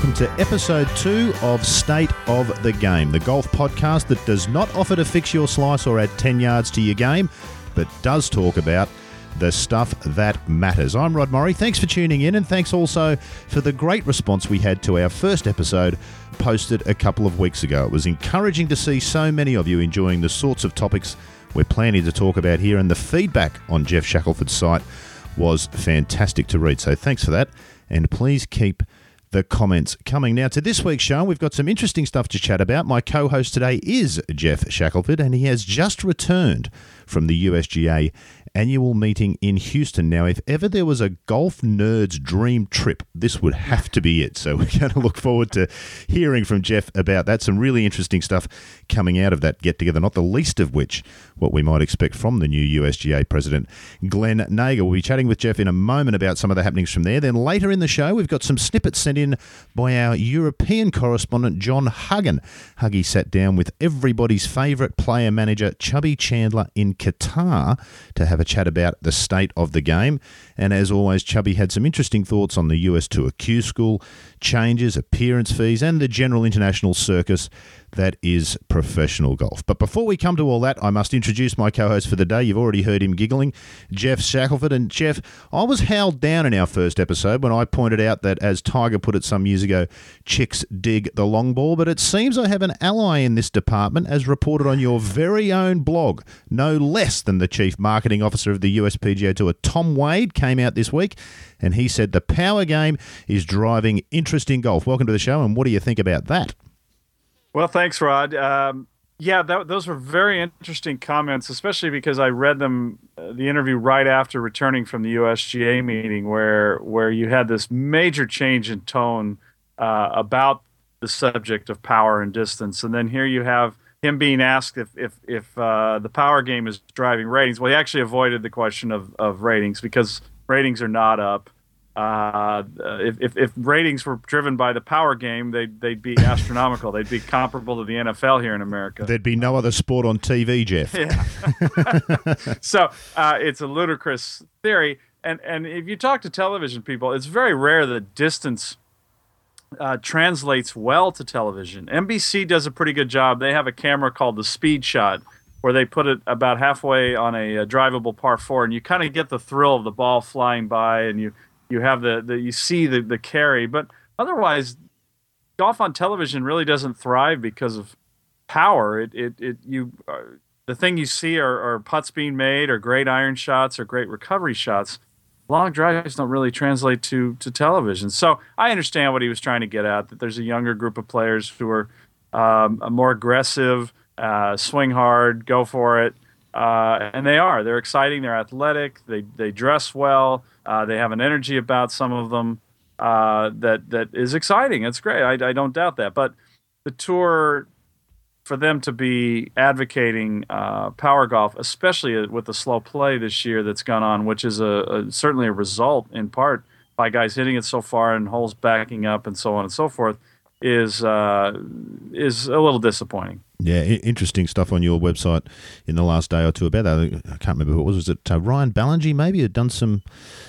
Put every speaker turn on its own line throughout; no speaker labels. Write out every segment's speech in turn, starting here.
welcome to episode two of State of the Game, the golf podcast that does not offer to fix your slice or add 10 yards to your game, but does talk about the stuff that matters. I'm Rod Murray. Thanks for tuning in, and thanks also for the great response we had to our first episode posted a couple of weeks ago. It was encouraging to see so many of you enjoying the sorts of topics we're planning to talk about here, and the feedback on Geoff Shackelford's site was fantastic to read. So thanks for that, and please keep the comments coming. Now, to this week's show, we've got some interesting stuff to chat about. My co host today is Geoff Shackelford, and he has just returned from the USGA annual meeting in Houston. Now, if ever there was a golf nerd's dream trip, this would have to be it. So, we're going to look forward to hearing from Geoff about that. Some really interesting stuff coming out of that get together, not the least of which what we might expect from the new USGA president, Glenn Nager. We'll be chatting with Geoff in a moment about some of the happenings from there. Then later in the show, we've got some snippets sent in by our European correspondent, John Huggan. Huggy sat down with everybody's favourite player manager, Chubby Chandler, in Qatar to have a chat about the state of the game. And as always, Chubby had some interesting thoughts on the US Tour Q School changes, appearance fees, and the general international circus that is professional golf. But before we come to all that, I must introduce my co host for the day. You've already heard him giggling, Geoff Shackelford. And Geoff, I was held down in our first episode when I pointed out that, as Tiger put it some years ago, chicks dig the long ball. But it seems I have an ally in this department, as reported on your very own blog. No less than the Chief Marketing Officer of the USPGA Tour, Tom Wade, came out this week and he said the power game is driving interest in golf. Welcome to the show, and what do you think about that?
Well, thanks, Rod. Um, yeah, that, those were very interesting comments, especially because I read them, uh, the interview right after returning from the USGA meeting, where where you had this major change in tone uh, about the subject of power and distance, and then here you have him being asked if if if uh, the power game is driving ratings. Well, he actually avoided the question of of ratings because ratings are not up. Uh, if, if, if, ratings were driven by the power game, they'd, they'd be astronomical. they'd be comparable to the NFL here in America.
There'd be no other sport on TV, Geoff.
Yeah. so uh, it's a ludicrous theory. And, and if you talk to television people, it's very rare that distance uh, translates well to television. NBC does a pretty good job. They have a camera called the Speed Shot where they put it about halfway on a, a drivable par four, and you kind of get the thrill of the ball flying by, and you you have the, the you see the, the carry, but otherwise, golf on television really doesn't thrive because of power. It it, it you uh, the thing you see are, are putts being made, or great iron shots, or great recovery shots. Long drives don't really translate to to television. So I understand what he was trying to get at. That there's a younger group of players who are um, more aggressive, uh, swing hard, go for it. Uh, and they are. They're exciting. They're athletic. They they dress well. Uh, they have an energy about some of them uh, that that is exciting. It's great. I, I, don't doubt that. But the tour, for them to be advocating uh, power golf, especially with the slow play this year that's gone on, which is a, a, certainly a result in part by guys hitting it so far and holes backing up and so on and so forth, is uh, is a little disappointing.
Yeah, interesting stuff on your website in the last day or two about that. I can't remember who it was. Was it uh, Ryan Ballengee? Maybe had done some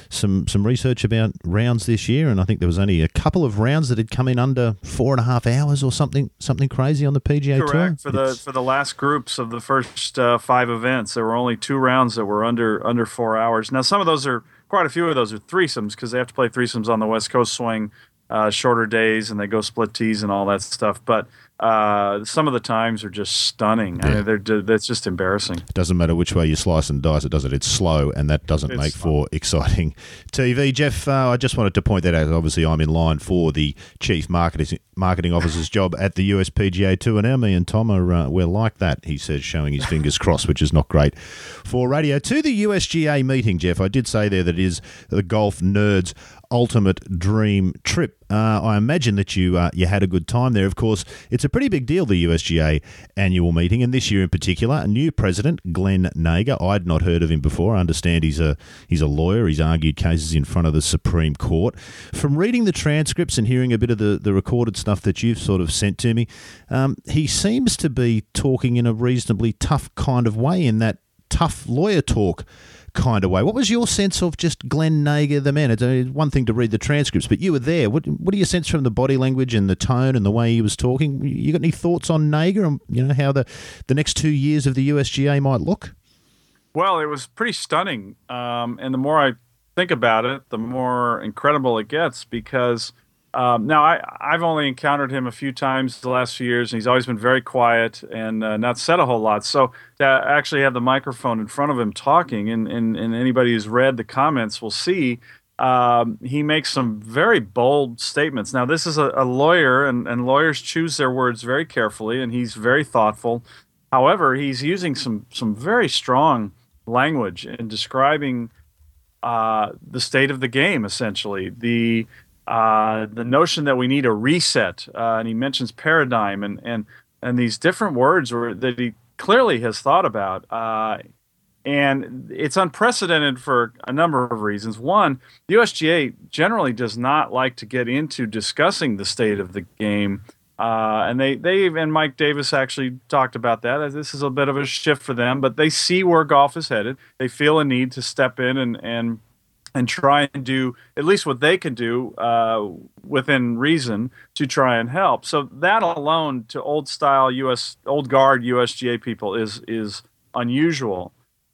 some some research about rounds this year, and I think there was only a couple of rounds that had come in under four and a half hours or something something crazy on the PGA
Correct.
Tour.
For the for the last groups of the first uh, five events, there were only two rounds that were under under four hours. Now, some of those are quite a few of those are threesomes because they have to play threesomes on the West Coast swing. Uh, shorter days and they go split tees and all that stuff. But uh, some of the times are just stunning. Yeah. I mean, they're, that's just embarrassing.
It doesn't matter which way you slice and dice it, does it? It's slow, and that doesn't it's make slow. for exciting TV. Geoff, uh, I just wanted to point that out. Obviously, I'm in line for the chief marketing marketing officer's job at the USPGA Tour, and now me and Tom are uh, we're like that. He says, showing his fingers crossed, which is not great for radio. To the USGA meeting, Geoff, I did say there that it is the golf nerds ultimate dream trip. Uh, I imagine that you uh, you had a good time there. Of course, it's a pretty big deal, the USGA annual meeting, and this year in particular, a new president, Glenn Nager. I'd not heard of him before. I understand he's a he's a lawyer. He's argued cases in front of the Supreme Court. From reading the transcripts and hearing a bit of the, the recorded stuff that you've sort of sent to me, um, he seems to be talking in a reasonably tough kind of way. In that tough lawyer talk kind of way. What was your sense of just Glenn Nager, the man? It's one thing to read the transcripts, but you were there. What what do you sense from the body language and the tone and the way he was talking? You got any thoughts on Nager and you know how the the next two years of the USGA might look?
Well, it was pretty stunning, um, and the more I think about it, the more incredible it gets because um, now, I, I've only encountered him a few times the last few years, and he's always been very quiet and uh, not said a whole lot. So to actually have the microphone in front of him talking, and, and, and anybody who's read the comments will see um, he makes some very bold statements. Now, this is a, a lawyer, and, and lawyers choose their words very carefully, and he's very thoughtful. However, he's using some some very strong language in describing uh, the state of the game, essentially the uh, the notion that we need a reset, uh, and he mentions paradigm and and and these different words that he clearly has thought about. Uh, and it's unprecedented for a number of reasons. One, the USGA generally does not like to get into discussing the state of the game. Uh, and they, they and Mike Davis actually talked about that. This is a bit of a shift for them, but they see where golf is headed. They feel a need to step in and, and and try and do at least what they can do uh, within reason to try and help. So that alone, to old style U.S. old guard USGA people, is is unusual.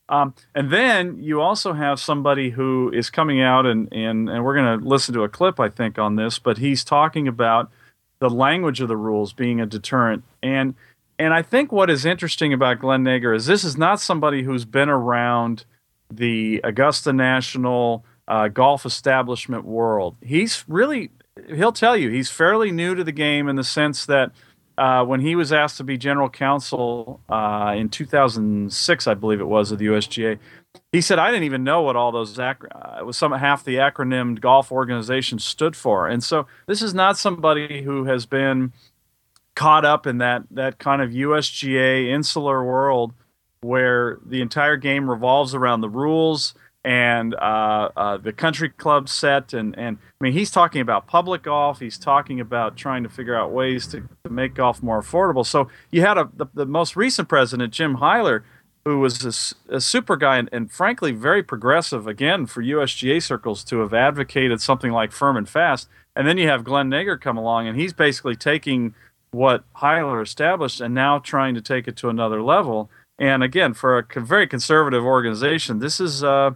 Um, and then you also have somebody who is coming out and and and we're going to listen to a clip I think on this, but he's talking about the language of the rules being a deterrent and. And I think what is interesting about Glenn Nager is this is not somebody who's been around the Augusta National uh, golf establishment world. He's really, he'll tell you, he's fairly new to the game in the sense that uh, when he was asked to be general counsel uh, in 2006, I believe it was, of the USGA, he said, I didn't even know what all those, ac- uh, it was some half the acronymed golf organizations stood for. And so this is not somebody who has been caught up in that, that kind of USGA insular world where the entire game revolves around the rules and uh, uh, the country club set. And, and I mean, he's talking about public golf. He's talking about trying to figure out ways to, to make golf more affordable. So you had a, the, the most recent president, Jim Hyler, who was a, a super guy and, and, frankly very progressive again for USGA circles to have advocated something like firm and fast. And then you have Glenn Nager come along, and he's basically taking what Hyler established and now trying to take it to another level. And again, for a very conservative organization, this is uh,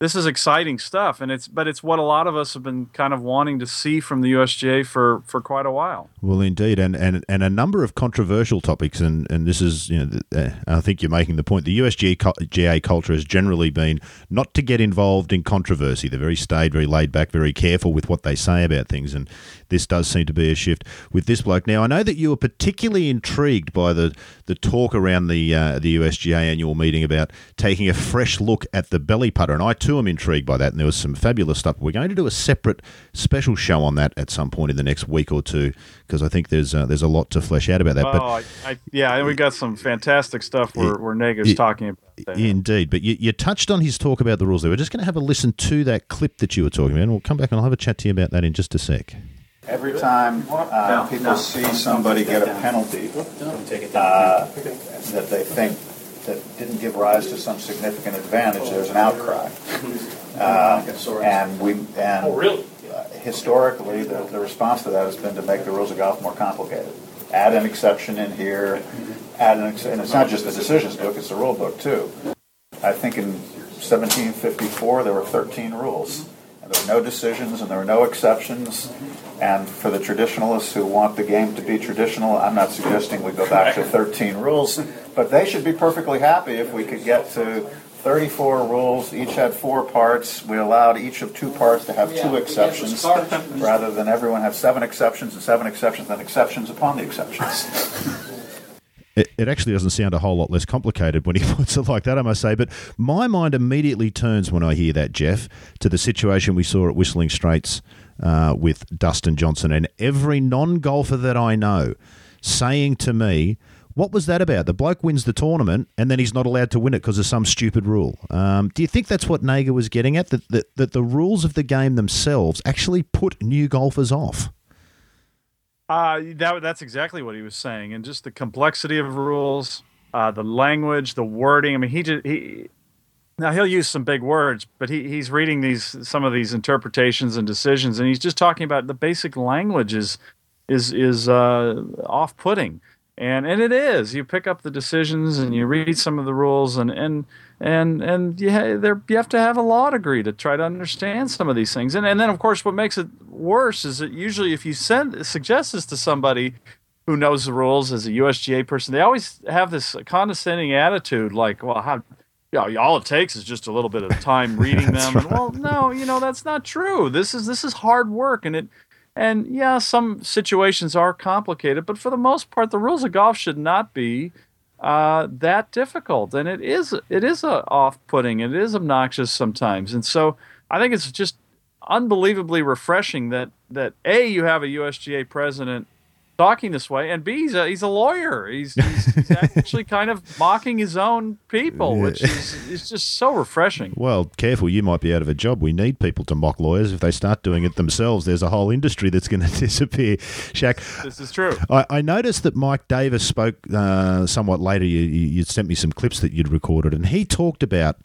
this is exciting stuff and it's but it's what a lot of us have been kind of wanting to see from the USGA for for quite a while.
Well, indeed, and and, and a number of controversial topics, and, and this is you know uh, I think you're making the point. The USGA culture has generally been not to get involved in controversy. They're very staid, very laid back, very careful with what they say about things, and this does seem to be a shift with this bloke. Now, I know that you were particularly intrigued by the the talk around the uh, the USGA annual meeting about taking a fresh look at the belly putter, and I too am intrigued by that. And there was some fabulous stuff. We're going to do a separate special show on that at some point in the next week or two because I think there's uh, there's a lot to flesh out about that.
Oh, but I, I, yeah, we got some fantastic stuff where, where Nager's talking about. That.
Indeed, but you, you touched on his talk about the rules there. We're just going to have a listen to that clip that you were talking about, and we'll come back and I'll have a chat to you about that in just a sec.
Every time uh, people see somebody get a penalty uh, that they think that didn't give rise to some significant advantage, there's an outcry. Uh, and we and oh, really? Uh, historically, the, the response to that has been to make the rules of golf more complicated. Add an exception in here. Add an ex- and it's not just the decisions book; it's the rule book too. I think in 1754 there were 13 rules. And there were no decisions and there were no exceptions. And for the traditionalists who want the game to be traditional, I'm not suggesting we go back to 13 rules, but they should be perfectly happy if we could get to 34 rules, each had four parts. We allowed each of two parts to have two exceptions rather than everyone have seven exceptions and seven exceptions and exceptions upon the exceptions.
It, it, actually doesn't sound a whole lot less complicated when he puts it like that, I must say. But my mind immediately turns when I hear that, Geoff, to the situation we saw at Whistling Straits uh, with Dustin Johnson and every non golfer that I know saying to me, what was that about? The bloke wins the tournament and then he's not allowed to win it because of some stupid rule. Um, do you think that's what Nager was getting at? That, that, that the rules of the game themselves actually put new golfers off?
Uh, that, that's exactly what he was saying. And just the complexity of rules, uh, the language, the wording. I mean, he just, he, now he'll use some big words, but he, he's reading these some of these interpretations and decisions, and he's just talking about the basic language is is is uh, off putting, and and it is. You pick up the decisions and you read some of the rules, and and and and you there you have to have a law degree to try to understand some of these things, and and then of course what makes it worse is that usually if you send suggest this to somebody who knows the rules as a USGA person, they always have this condescending attitude, like, well, how yeah, all it takes is just a little bit of time reading them. Right. Well, no, you know that's not true. This is this is hard work, and it and yeah, some situations are complicated, but for the most part, the rules of golf should not be uh, that difficult. And it is it is a off-putting. It is obnoxious sometimes, and so I think it's just unbelievably refreshing that that a you have a USGA president talking this way, and B, he's a, he's a lawyer. He's, he's, he's actually kind of mocking his own people, which is, is just so refreshing.
Well, careful, you might be out of a job. We need people to mock lawyers. If they start doing it themselves, there's a whole industry that's going to disappear. Shaq,
this is true.
I, I noticed that Mike Davis spoke uh, somewhat later. You, you sent me some clips that you'd recorded, and he talked about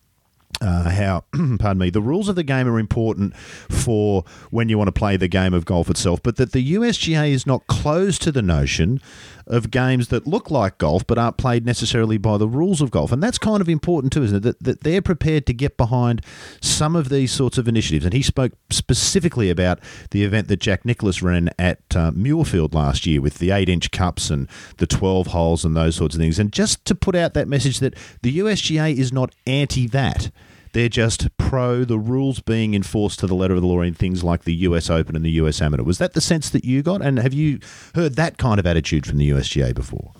uh, how, pardon me, the rules of the game are important for when you want to play the game of golf itself, but that the USGA is not closed to the notion of games that look like golf but aren't played necessarily by the rules of golf. And that's kind of important too, isn't it? That, that they're prepared to get behind some of these sorts of initiatives. And he spoke specifically about the event that Jack Nicklaus ran at uh, Muirfield last year with the 8 inch cups and the 12 holes and those sorts of things. And just to put out that message that the USGA is not anti that. They're just pro the rules being enforced to the letter of the law in things like the US Open and the US Amateur. Was that the sense that you got? And have you heard that kind of attitude from the USGA before?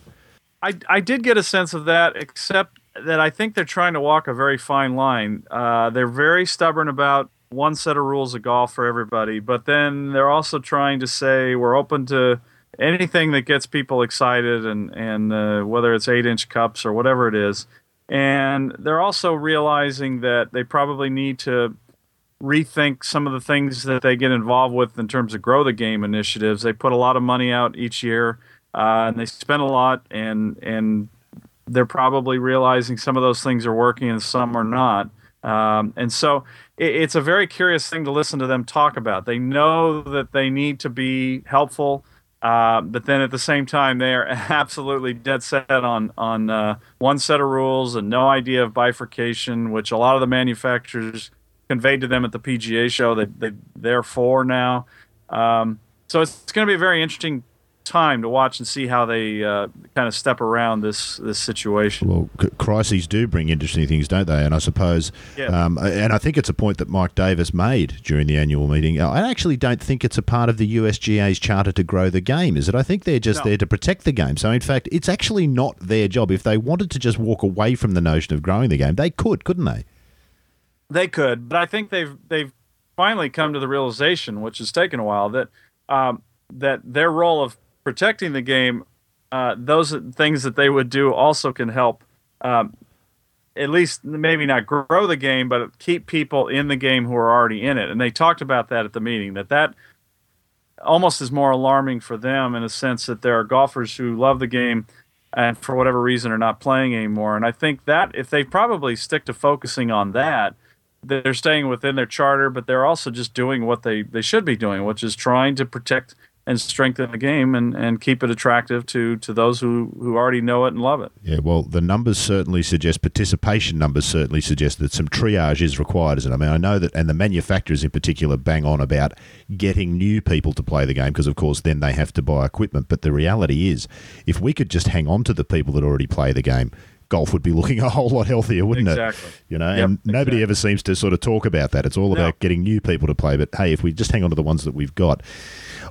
I, I did get a sense of that, except that I think they're trying to walk a very fine line. Uh, they're very stubborn about one set of rules of golf for everybody, but then they're also trying to say we're open to anything that gets people excited, and and uh, whether it's eight inch cups or whatever it is. And they're also realizing that they probably need to rethink some of the things that they get involved with in terms of grow the game initiatives. They put a lot of money out each year, uh, and they spend a lot, and and they're probably realizing some of those things are working and some are not. Um, and so it, it's a very curious thing to listen to them talk about. They know that they need to be helpful uh, but then at the same time, they are absolutely dead set on on uh, one set of rules and no idea of bifurcation, which a lot of the manufacturers conveyed to them at the PGA show that they, they're for now. Um, so it's, it's going to be a very interesting time to watch and see how they uh, kind of step around this this situation.
Well, c- crises do bring interesting things, don't they? And I suppose, yeah. um, and I think it's a point that Mike Davis made during the annual meeting. I actually don't think it's a part of the USGA's charter to grow the game, is it? I think they're just no. there to protect the game. So in fact, it's actually not their job. If they wanted to just walk away from the notion of growing the game, they could, couldn't they?
They could, but I think they've they've finally come to the realization, which has taken a while, that um, that their role of protecting the game, uh, those things that they would do also can help. Um, at least maybe not grow the game, but keep people in the game who are already in it. And they talked about that at the meeting. That that almost is more alarming for them in a sense that there are golfers who love the game and for whatever reason are not playing anymore. And I think that if they probably stick to focusing on that, they're staying within their charter, but they're also just doing what they, they should be doing, which is trying to protect and strengthen the game and, and keep it attractive to, to those who, who already know it and love it.
Yeah, well, the numbers certainly suggest, participation numbers certainly suggest that some triage is required, isn't it? I mean, I know that, and the manufacturers in particular bang on about getting new people to play the game because, of course, then they have to buy equipment. But the reality is, if we could just hang on to the people that already play the game, golf would be looking a whole lot healthier, wouldn't it?
exactly.
it? You know, yep, and nobody exactly. ever seems to sort of talk about that. It's all about no. getting new people to play. But hey, if we just hang on to the ones that we've got,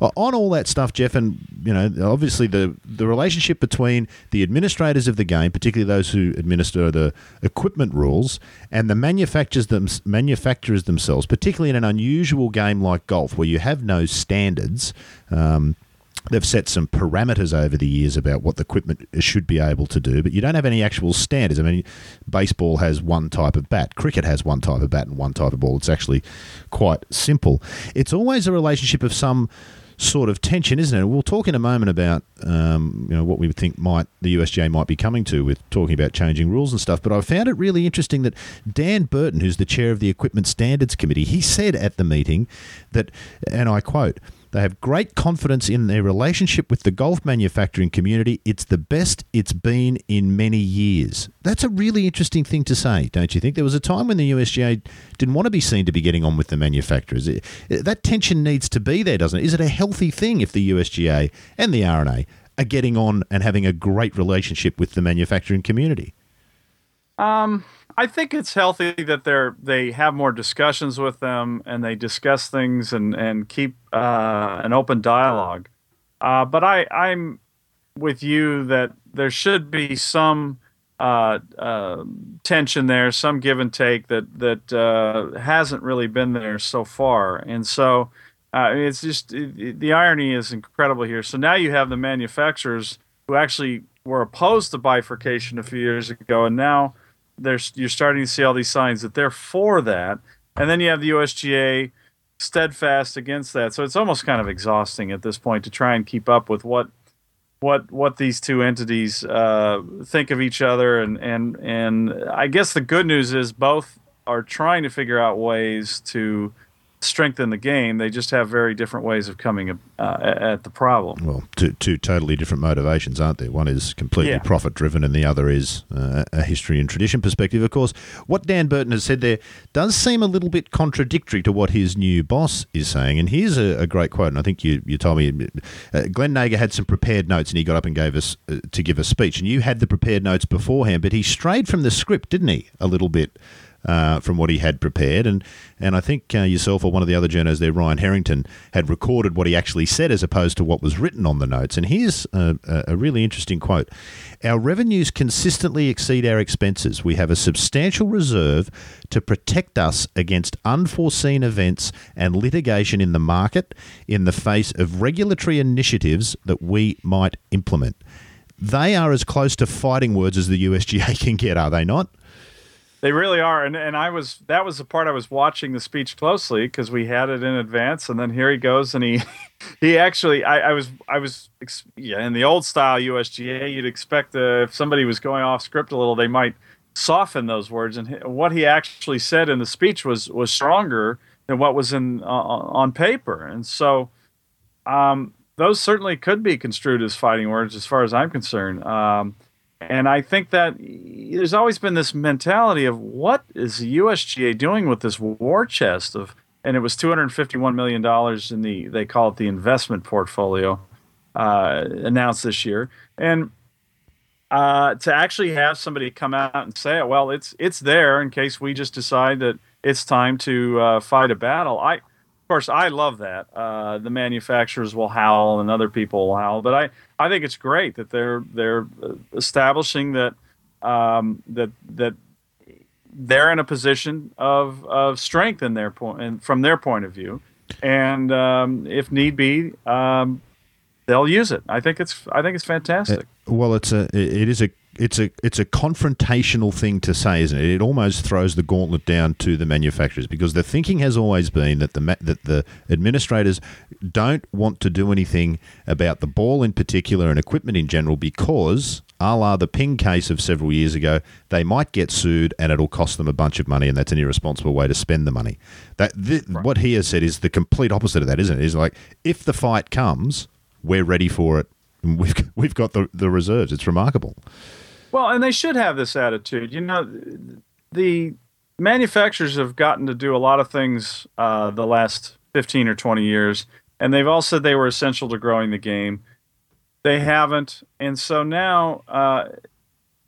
on all that stuff, Geoff, and you know, obviously the the relationship between the administrators of the game, particularly those who administer the equipment rules, and the manufacturers them manufacturers themselves, particularly in an unusual game like golf, where you have no standards. Um, They've set some parameters over the years about what the equipment should be able to do, but you don't have any actual standards. I mean, baseball has one type of bat, cricket has one type of bat and one type of ball. It's actually quite simple. It's always a relationship of some sort of tension, isn't it? We'll talk in a moment about um, you know what we think might the USGA might be coming to with talking about changing rules and stuff. But I found it really interesting that Dan Burton, who's the chair of the Equipment Standards Committee, he said at the meeting that, and I quote. They have great confidence in their relationship with the golf manufacturing community. It's the best it's been in many years. That's a really interesting thing to say, don't you think? There was a time when the USGA didn't want to be seen to be getting on with the manufacturers. That tension needs to be there, doesn't it? Is it a healthy thing if the USGA and the R&A are getting on and having a great relationship with the manufacturing community?
Um, I think it's healthy that they're they have more discussions with them and they discuss things and and keep uh, an open dialogue. Uh, but I I'm with you that there should be some uh, uh tension there, some give and take that that uh, hasn't really been there so far, and so. Uh, it's just the irony is incredible here. So now you have the manufacturers who actually were opposed to bifurcation a few years ago, and now there's you're starting to see all these signs that they're for that, and then you have the USGA steadfast against that. So it's almost kind of exhausting at this point to try and keep up with what what what these two entities uh, think of each other, and and and I guess the good news is both are trying to figure out ways to strengthen the game. They just have very different ways of coming uh, at the problem.
Well, two, two totally different motivations, aren't there? One is completely yeah. profit driven, and the other is uh, a history and tradition perspective. Of course, what Dan Burton has said there does seem a little bit contradictory to what his new boss is saying. And here's a, a great quote, and I think you, you told me uh, Glenn Nager had some prepared notes, and he got up and gave us uh, to give a speech, and you had the prepared notes beforehand, but he strayed from the script, didn't he? A little bit uh, from what he had prepared. And, and I think uh, yourself or one of the other journalists there, Ryan Herrington, had recorded what he actually said as opposed to what was written on the notes. And here's a, a really interesting quote Our revenues consistently exceed our expenses. We have a substantial reserve to protect us against unforeseen events and litigation in the market in the face of regulatory initiatives that we might implement. They are as close to fighting words as the USGA can get, are they not?
They really are, and and I was that was the part I was watching the speech closely because we had it in advance, and then here he goes, and he he actually I, I was I was yeah in the old style USGA you'd expect uh, if somebody was going off script a little they might soften those words, and what he actually said in the speech was was stronger than what was in uh, on paper, and so um, those certainly could be construed as fighting words as far as I'm concerned. Um, and I think that there's always been this mentality of what is the USGA doing with this war chest of, and it was 251 million dollars in the they call it the investment portfolio uh, announced this year, and uh, to actually have somebody come out and say, well, it's it's there in case we just decide that it's time to uh, fight a battle. I of course, I love that. Uh, the manufacturers will howl and other people will howl, but I, I think it's great that they're they're establishing that um, that that they're in a position of of strength in their point and from their point of view, and um, if need be, um, they'll use it. I think it's I think it's fantastic.
Uh, well, it's a it is a it's a it's a confrontational thing to say, isn't it? It almost throws the gauntlet down to the manufacturers because the thinking has always been that the that the administrators don't want to do anything about the ball in particular and equipment in general because, a la the ping case of several years ago, they might get sued and it'll cost them a bunch of money, and that's an irresponsible way to spend the money. That th- right. what he has said is the complete opposite of that, isn't it? Is like if the fight comes, we're ready for it. We've we've got the the reserves. It's remarkable.
Well, and they should have this attitude. You know, the manufacturers have gotten to do a lot of things uh, the last 15 or 20 years, and they've all said they were essential to growing the game. They haven't, and so now uh,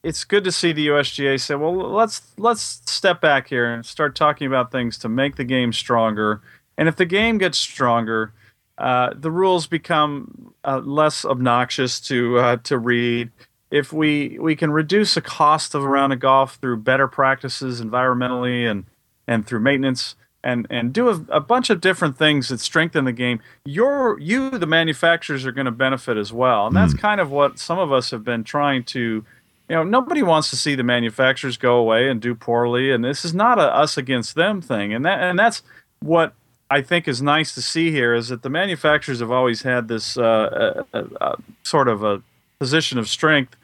it's good to see the USGA say, "Well, let's let's step back here and start talking about things to make the game stronger." And if the game gets stronger, uh, the rules become uh, less obnoxious to uh, to read if we we can reduce the cost of a round of golf through better practices environmentally and and through maintenance and and do a, a bunch of different things that strengthen the game you're you the manufacturers are going to benefit as well and that's mm. kind of what some of us have been trying to you know nobody wants to see the manufacturers go away and do poorly and this is not a us against them thing and that and that's what I think is nice to see here is that the manufacturers have always had this uh, uh, uh, sort of a position of strength,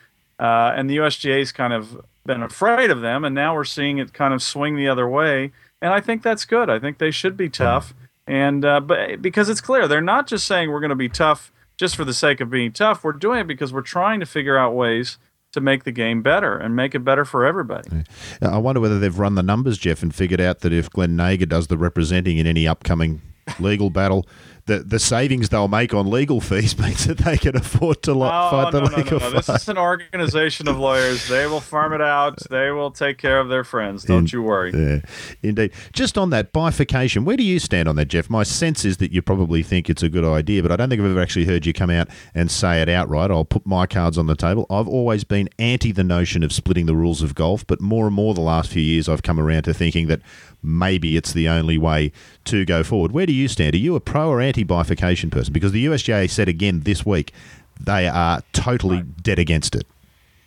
uh, and the USGA's kind of been afraid of them, and now we're seeing it kind of swing the other way. And I think that's good. I think they should be tough, and uh, but because it's clear they're not just saying we're going to be tough just for the sake of being tough. We're doing it because we're trying to figure out ways to make the game better and make it better for everybody.
I wonder whether they've run the numbers, Geoff, and figured out that if Glenn Nager does the representing in any upcoming legal battle, the the savings they'll make on legal fees means that they can afford to lo-
oh,
fight the
no,
legal
no, no, no, This is an organization of lawyers. They will farm it out. They will take care of their friends. Don't In, you worry.
Yeah, indeed. Just on that bifurcation, where do you stand on that, Geoff? My sense is that you probably think it's a good idea, but I don't think I've ever actually heard you come out and say it outright. I'll put my cards on the table. I've always been anti the notion of splitting the rules of golf, but more and more the last few years I've come around to thinking that maybe it's the only way to go forward. Where do you stand? Are you a pro or anti bifurcation person? Because the USGA said again this week they are totally right. dead against it.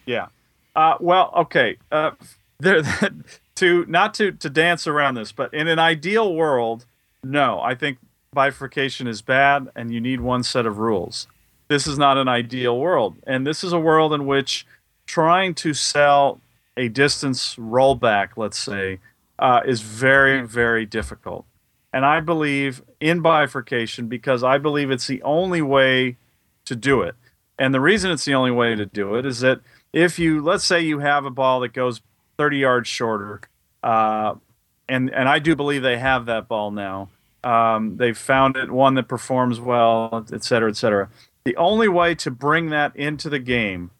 Yeah. Uh, well, okay. Uh, there, to not to to dance around this, but in an ideal world, no, I think bifurcation is bad, and you need one set of rules. This is not an ideal world, and this is a world in which trying to sell a distance rollback, let's say, uh, is very, very difficult. And I believe in bifurcation because I believe it's the only way to do it. And the reason it's the only way to do it is that if you, let's say you have a ball that goes 30 yards shorter, uh, and, and I do believe they have that ball now. Um, they've found it, one that performs well, et cetera, et cetera. The only way to bring that into the game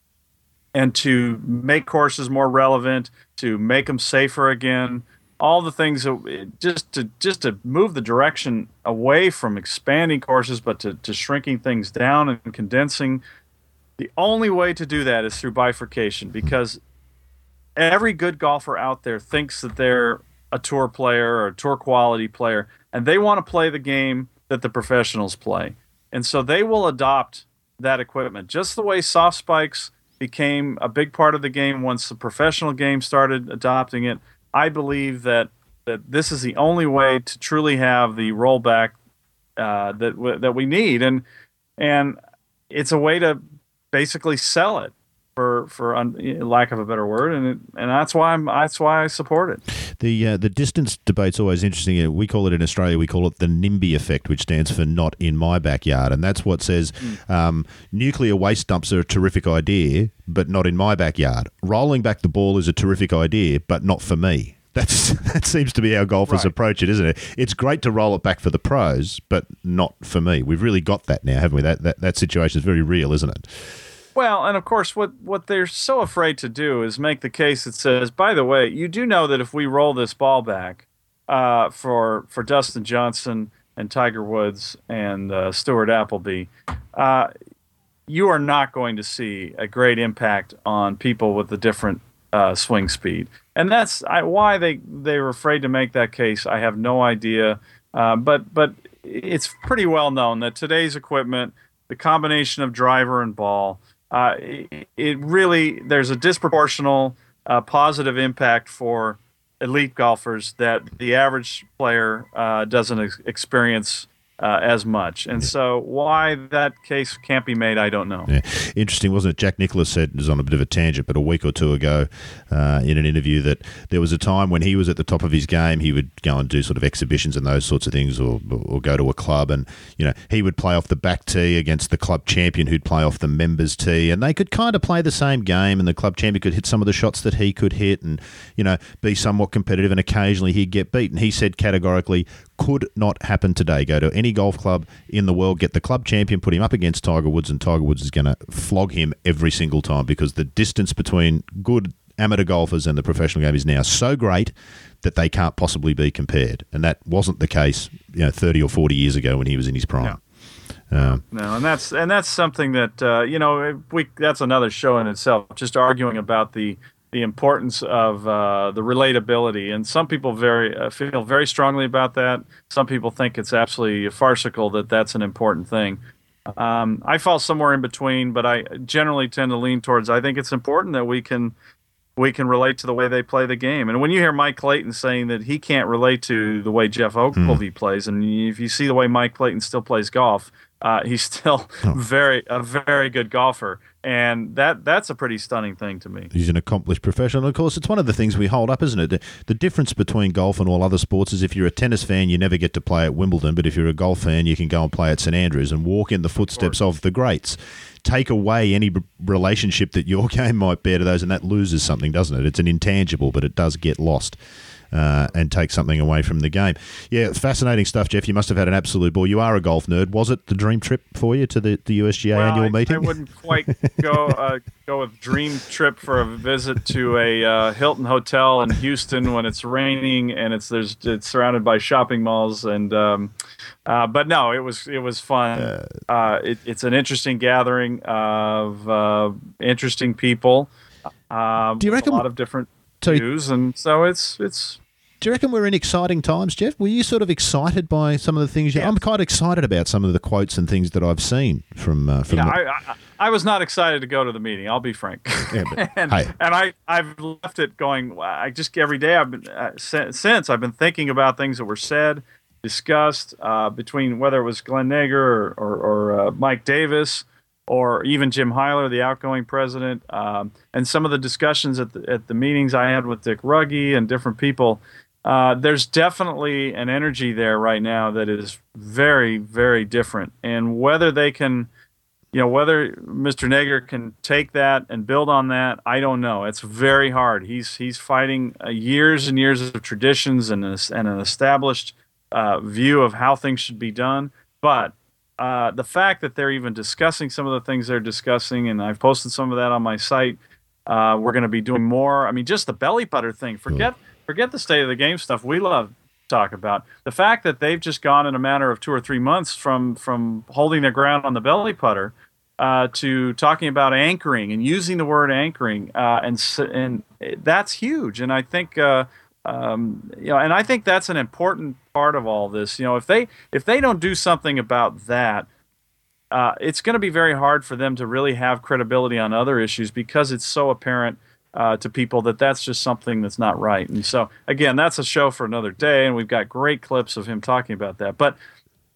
and to make courses more relevant, to make them safer again, all the things that just to just to move the direction away from expanding courses, but to, to shrinking things down and condensing. The only way to do that is through bifurcation because every good golfer out there thinks that they're a tour player or a tour quality player, and they want to play the game that the professionals play. And so they will adopt that equipment, just the way soft spikes became a big part of the game once the professional game started adopting it I believe that that this is the only way to truly have the rollback uh, that w- that we need, and and it's a way to basically sell it for for un- lack of a better word, and it, and that's why I'm that's why I support it.
The uh, the distance debate's always interesting. We call it in Australia, we call it the NIMBY effect, which stands for not in my backyard, and that's what says mm. um, nuclear waste dumps are a terrific idea, but not in my backyard. Rolling back the ball is a terrific idea, but not for me. That's that seems to be how golfers right. approach it, isn't it? It's great to roll it back for the pros, but not for me. We've really got that now, haven't we? That that, that situation is very real, isn't it?
Well, and of course, what what they're so afraid to do is make the case that says, by the way, you do know that if we roll this ball back uh, for for Dustin Johnson and Tiger Woods and uh, Stuart Appleby, uh, you are not going to see a great impact on people with a different uh, swing speed and that's I, why they they were afraid to make that case. I have no idea, uh, but but it's pretty well known that today's equipment, the combination of driver and ball, uh, it, really there's a disproportional uh, positive impact for elite golfers that the average player uh, doesn't ex- experience uh, as much. And so, why that case can't be made, I don't know.
Yeah. Interesting, wasn't it? Jack Nicklaus said, was on a bit of a tangent, but a week or two ago uh, in an interview that there was a time when he was at the top of his game, he would go and do sort of exhibitions and those sorts of things, or, or go to a club, and you know he would play off the back tee against the club champion, who'd play off the members tee, and they could kind of play the same game, and the club champion could hit some of the shots that he could hit, and you know be somewhat competitive, and occasionally he'd get beaten. He said categorically, could not happen today. Go to any golf club in the world, get the club champion, put him up against Tiger Woods, and Tiger Woods is going to flog him every single time because the distance between good amateur golfers and the professional game is now so great that they can't possibly be compared. And that wasn't the case, you know, 30 or 40 years ago when he was in his prime.
No. no, and that's and that's something that uh, you know we that's another show in itself. Just arguing about the the importance of uh, the relatability, and some people very uh, feel very strongly about that. Some people think it's absolutely farcical that that's an important thing. Um, I fall somewhere in between, but I generally tend to lean towards. I think it's important that we can we can relate to the way they play the game. And when you hear Mike Clayton saying that he can't relate to the way Geoff Ogilvy mm. plays, and if you see the way Mike Clayton still plays golf, uh, he's still oh. very a very good golfer, and that that's a pretty stunning thing to me.
He's an accomplished professional. Of course, it's one of the things we hold up, isn't it? The, the, difference between golf and all other sports is if you're a tennis fan, you never get to play at Wimbledon, but if you're a golf fan, you can go and play at St Andrews and walk in the footsteps of, of the greats. Take away any relationship that your game might bear to those, and that loses something, doesn't it? It's an intangible, but it does get lost uh, and take something away from the game. Yeah, fascinating stuff, Geoff. You must have had an absolute ball. You are a golf nerd. Was it the dream trip for you to the, the USGA
well,
annual
I,
meeting?
I wouldn't quite go uh, go with dream trip for a visit to a uh, Hilton hotel in Houston when it's raining and it's there's it's surrounded by shopping malls and. Um, uh, but no, it was it was fun. Uh, uh, it, it's an interesting gathering of uh, interesting people. Um,
Do you reckon
a lot of different views, and so it's it's.
Do you reckon we're in exciting times, Geoff? Were you sort of excited by some of the things? You, yeah. I'm quite excited about some of the quotes and things that I've seen from. Uh, from
yeah, the... I, I, I, was not excited to go to the meeting. I'll be frank. Yeah, but, and, hey. and I I've left it going. I just every day I've been uh, since I've been thinking about things that were said, discussed uh, between whether it was Glenn Nager or or, or uh, Mike Davis or even Jim Hyler, the outgoing president, um, and some of the discussions at the, at the meetings I had with Dick Rugge and different people. Uh, there's definitely an energy there right now that is very, very different. And whether they can, you know, whether Mr. Nager can take that and build on that, I don't know. It's very hard. He's he's fighting uh, years and years of traditions and, and an established uh, view of how things should be done. But uh, the fact that they're even discussing some of the things they're discussing, and I've posted some of that on my site. Uh, we're going to be doing more. I mean, just the belly putter thing. Forget forget the state of the game stuff. We love to talk about the fact that they've just gone in a matter of two or three months from from holding their ground on the belly putter uh, to talking about anchoring and using the word anchoring, uh, and and that's huge. And I think uh, um, you know, and I think that's an important part of all this. You know, if they if they don't do something about that, uh, it's going to be very hard for them to really have credibility on other issues because it's so apparent uh, to people that that's just something that's not right. And so, again, that's a show for another day, and we've got great clips of him talking about that. But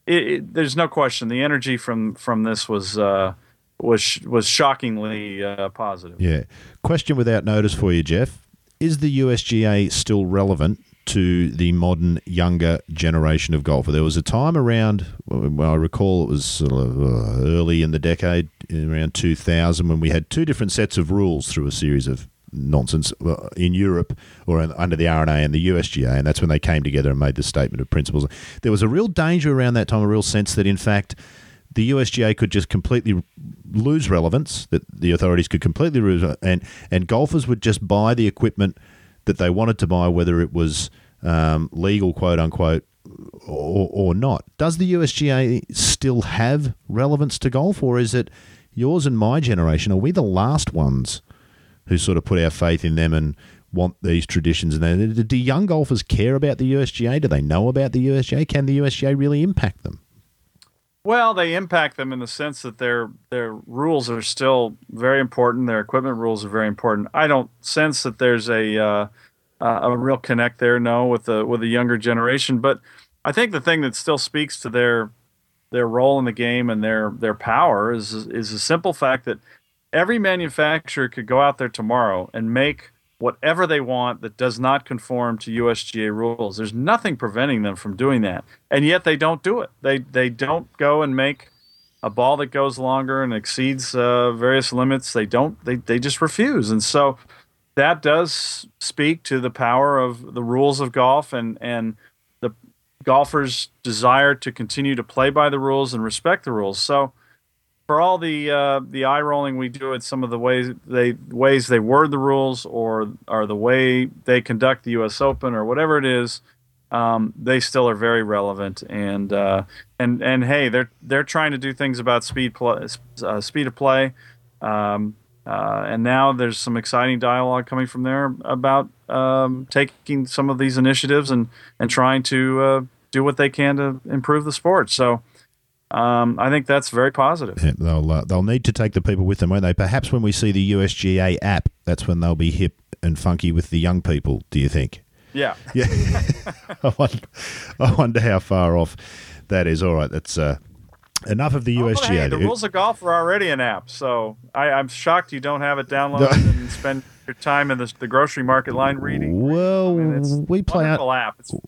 it, it, there's no question the energy from from this was. Uh, was was shockingly uh, positive.
Yeah. Question without notice for you, Geoff is the USGA still relevant to the modern younger generation of golfer? There was a time around, well, I recall it was sort of uh, early in the decade, around 2000, when we had two different sets of rules through a series of nonsense uh, in Europe or under the R&A and the USGA, and that's when they came together and made the statement of principles. There was a real danger around that time, a real sense that, in fact, the USGA could just completely lose relevance, that the authorities could completely lose, and, and golfers would just buy the equipment that they wanted to buy, whether it was um, legal, quote unquote, or, or not. Does the USGA still have relevance to golf, or is it yours and my generation? Are we the last ones who sort of put our faith in them and want these traditions? And do young golfers care about the USGA? Do they know about the USGA? Can the USGA really impact them?
Well, they impact them in the sense that their their rules are still very important. Their equipment rules are very important. I don't sense that there's a uh, a real connect there, no, with the with the younger generation. But I think the thing that still speaks to their their role in the game and their their power is is a simple fact that every manufacturer could go out there tomorrow and make whatever they want that does not conform to USGA rules. There's nothing preventing them from doing that, and yet they don't do it. They they don't go and make a ball that goes longer and exceeds uh, various limits. They don't. They they just refuse, and so that does speak to the power of the rules of golf and and the golfers' desire to continue to play by the rules and respect the rules. So for all the uh, the eye rolling we do at some of the ways they ways they word the rules or or the way they conduct the U.S. Open or whatever it is, um, they still are very relevant. And uh, and and hey, they're they're trying to do things about speed play, uh, speed of play. Um, uh, and now there's some exciting dialogue coming from there about um, taking some of these initiatives and and trying to uh, do what they can to improve the sport. So um, I think that's very positive.
Yeah, they'll uh, they'll need to take the people with them, won't they? Perhaps when we see the USGA app that's when they'll be hip and funky with the young people. Do you think?
Yeah.
Yeah. I, wonder, I wonder how far off that is. All right, that's uh, enough of the
Oh,
USGA.
hey, the rules of golf are already an app, so I, I'm shocked you don't have it downloaded and spend your time in the, the grocery market line reading.
well,
I mean,
we play out.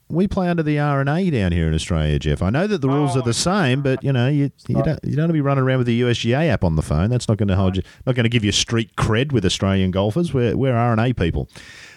We play under the R&A down here in Australia, Geoff. I know that the rules
Oh,
are the same, but you know you you don't you don't want to be running around with the USGA app on the phone. That's not going to hold you. Not going to give you street cred with Australian golfers. We're we're R&A people.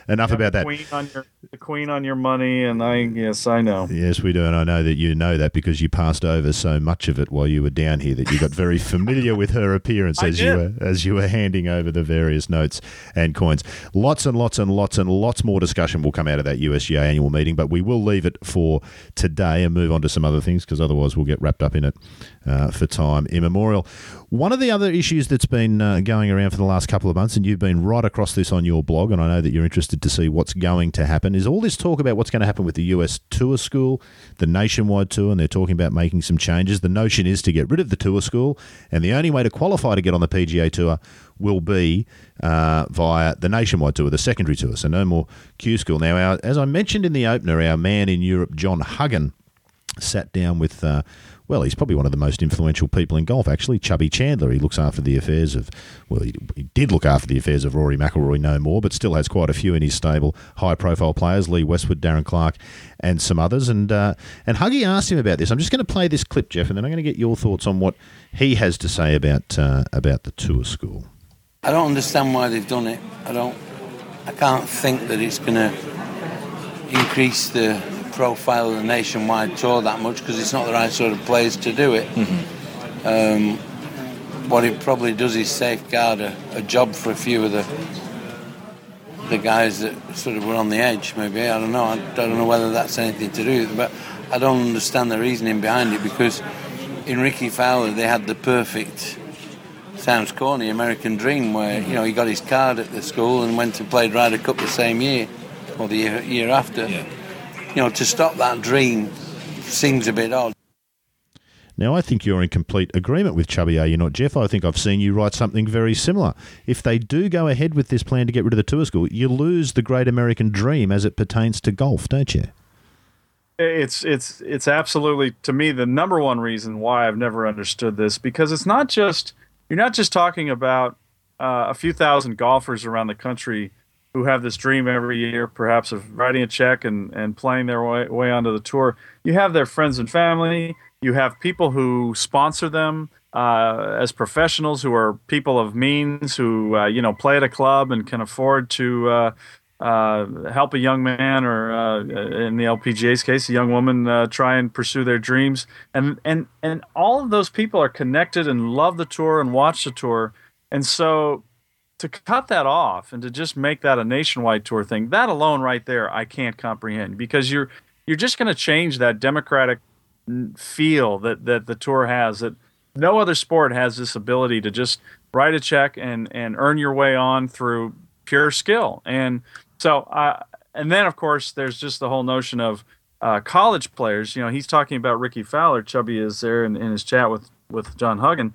Enough about that.
Queen on your, the queen on your money, and I yes, I know.
Yes, we do, and I know that you know that because you passed over so much of it while you were down here that you got very familiar with her appearance as you were as you were handing over the various notes and coins. Lots and lots and lots and lots more discussion will come out of that USGA annual meeting, but we will leave it for today and move on to some other things because otherwise we'll get wrapped up in it uh, for time immemorial. One of the other issues that's been uh, going around for the last couple of months, and you've been right across this on your blog, and I know that you're interested to see what's going to happen, is all this talk about what's going to happen with the US Tour School, the nationwide tour, and they're talking about making some changes. The notion is to get rid of the Tour School, and the only way to qualify to get on the PGA Tour will be uh, via the nationwide tour, the secondary tour. So no more Q School. Now, our, as I mentioned in the opener, our man in Europe, John Huggan, sat down with, uh, well, he's probably one of the most influential people in golf, actually, Chubby Chandler. He looks after the affairs of, well, he, he did look after the affairs of Rory McIlroy no more, but still has quite a few in his stable, high profile players, Lee Westwood, Darren Clarke, and some others. And, uh, and Huggy asked him about this. I'm just going to play this clip, Geoff, and then I'm going to get your thoughts on what he has to say about, uh, about the tour school.
I don't understand why they've done it. I don't. I can't think that it's going to increase the profile of the nationwide tour that much because it's not the right sort of players to do it. Um, what it probably does is safeguard a, a job for a few of the the guys that sort of were on the edge. Maybe I don't know. I don't know whether that's anything to do with it, but I don't understand the reasoning behind it because in Rickie Fowler they had the perfect sounds corny American dream where you know he got his card at the school and went and played Ryder Cup the same year or the year, year after. You know, to stop that dream seems a bit odd.
Now, I think you're in complete agreement with Chubby, are you not, Geoff? I think I've seen you write something very similar. If they do go ahead with this plan to get rid of the tour school, you lose the great American dream as it pertains to golf, don't you?
It's it's it's absolutely to me the number one reason why I've never understood this because it's not just you're not just talking about uh, a few thousand golfers around the country who have this dream every year, perhaps of writing a check and, and playing their way, way onto the tour. You have their friends and family. You have people who sponsor them uh, as professionals, who are people of means, who uh, you know play at a club and can afford to uh, uh, help a young man or uh, in the LPGA's case, a young woman uh, try and pursue their dreams. And and and all of those people are connected and love the tour and watch the tour. And so to cut that off and to just make that a nationwide tour thing, that alone right there, I can't comprehend because you're you're just going to change that democratic feel that that the tour has that no other sport has this ability to just write a check and and earn your way on through pure skill. And so uh, and then of course there's just the whole notion of uh, college players. You know he's talking about rickie fowler chubby is there in, in his chat with with john huggan.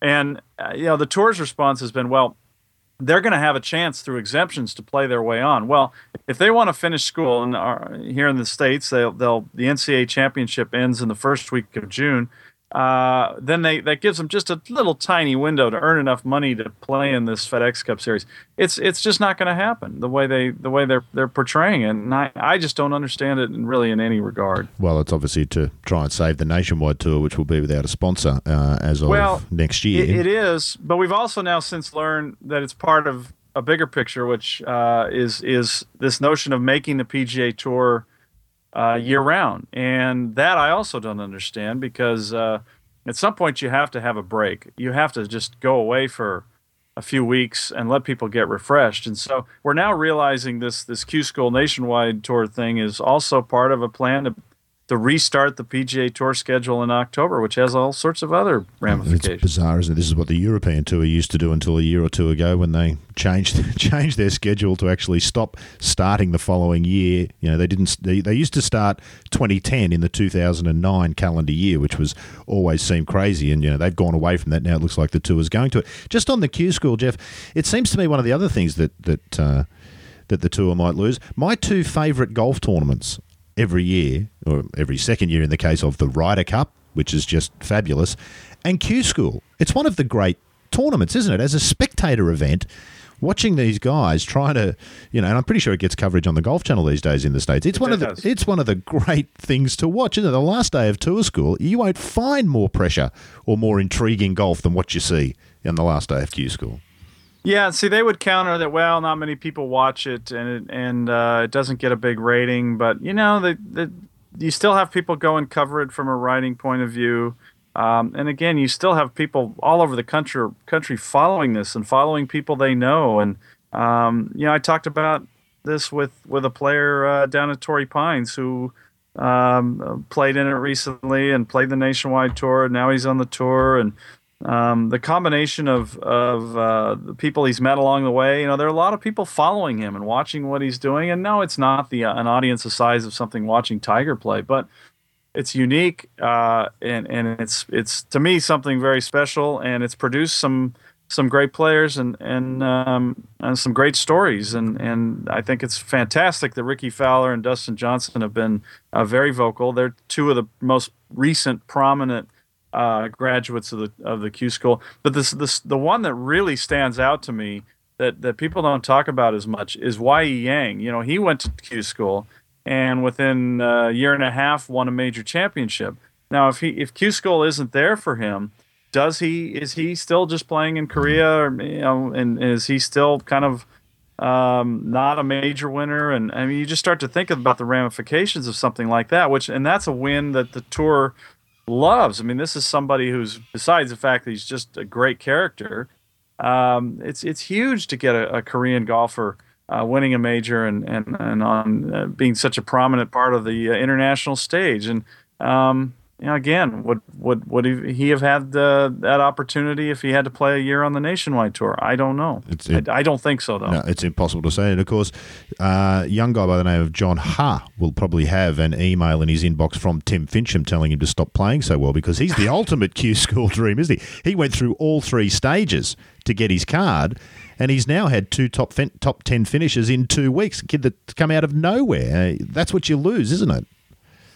And uh, you know the tour's response has been well they're going to have a chance through exemptions to play their way on. Well, if they want to finish school, and are, uh, here in the states, they'll, they'll the NCAA championship ends in the first week of June. Uh, then they that gives them just a little tiny window to earn enough money to play in this FedEx Cup Series. It's it's just not going to happen the way they the way they're they're portraying it, and I, I just don't understand it in really in any regard.
Well, it's obviously to try and save the nationwide tour, which will be without a sponsor uh, as of
Well,
next year.
It, it is, but we've also now since learned that it's part of a bigger picture, which uh, is is this notion of making the PGA Tour uh, year round, and that I also don't understand because uh, at some point you have to have a break. You have to just go away for a few weeks and let people get refreshed. And so we're now realizing this this Q School nationwide tour thing is also part of a plan to to restart the PGA Tour schedule in October, which has all sorts of other ramifications.
It's bizarre, isn't it? This is what the European Tour used to do until a year or two ago when they changed changed their schedule to actually stop starting the following year. You know, they didn't. They, they used to start 2010 in the 2009 calendar year, which was always seemed crazy, and you know they've gone away from that now. It looks like the tour is going to it. Just on the Q School, Geoff, it seems to me one of the other things that that. Uh, that the tour might lose. My two favourite golf tournaments every year, or every second year in the case of the Ryder Cup, which is just fabulous, and Q School. It's one of the great tournaments, isn't it? As a spectator event, watching these guys trying to, you know, and I'm pretty sure it gets coverage on the Golf Channel these days in the states. It's one of the does. it's one of the great things to watch, isn't it? The last day of tour school, you won't find more pressure or more intriguing golf than what you see in the last day of Q School.
Yeah, see, they would counter that. Well, not many people watch it, and it, and uh, it doesn't get a big rating. But you know, the, the you still have people go and cover it from a writing point of view. Um, and again, you still have people all over the country country following this and following people they know. And um, you know, I talked about this with with a player uh, down at Torrey Pines who um, played in it recently and played the nationwide tour. Now he's on the tour and um, the combination of of uh, the people he's met along the way. You know, there are a lot of people following him and watching what he's doing. And no, it's not the uh, an audience the size of something watching Tiger play, but it's unique uh, and and it's it's to me something very special. And it's produced some some great players and and um, and some great stories. And and I think it's fantastic that Rickie Fowler and Dustin Johnson have been uh, very vocal. They're two of the most recent prominent uh, graduates of the of the Q school. But this this the one that really stands out to me that that people don't talk about as much is Y E Yang. You know, he went to Q school and within a year and a half won a major championship. Now, if he if Q school isn't there for him, does he is he still just playing in Korea or you know and is he still kind of um, not a major winner and I mean you just start to think about the ramifications of something like that which and that's a win that the tour loves. I mean, this is somebody who's besides the fact that he's just a great character. Um, it's it's huge to get a, a Korean golfer uh, winning a major and and and on uh, being such a prominent part of the uh, international stage. And um, you know, again, would would would he have had uh, that opportunity if he had to play a year on the nationwide tour? I don't know. It, I, I, don't think so, though.
No, it's impossible to say. And of course, uh, young guy by the name of John Huh will probably have an email in his inbox from Tim Finchem telling him to stop playing so well because he's the ultimate Q school dream, isn't he? He went through all three stages to get his card and he's now had two top fin- top ten finishes in two weeks. A kid that's come out of nowhere. That's what you lose, isn't it?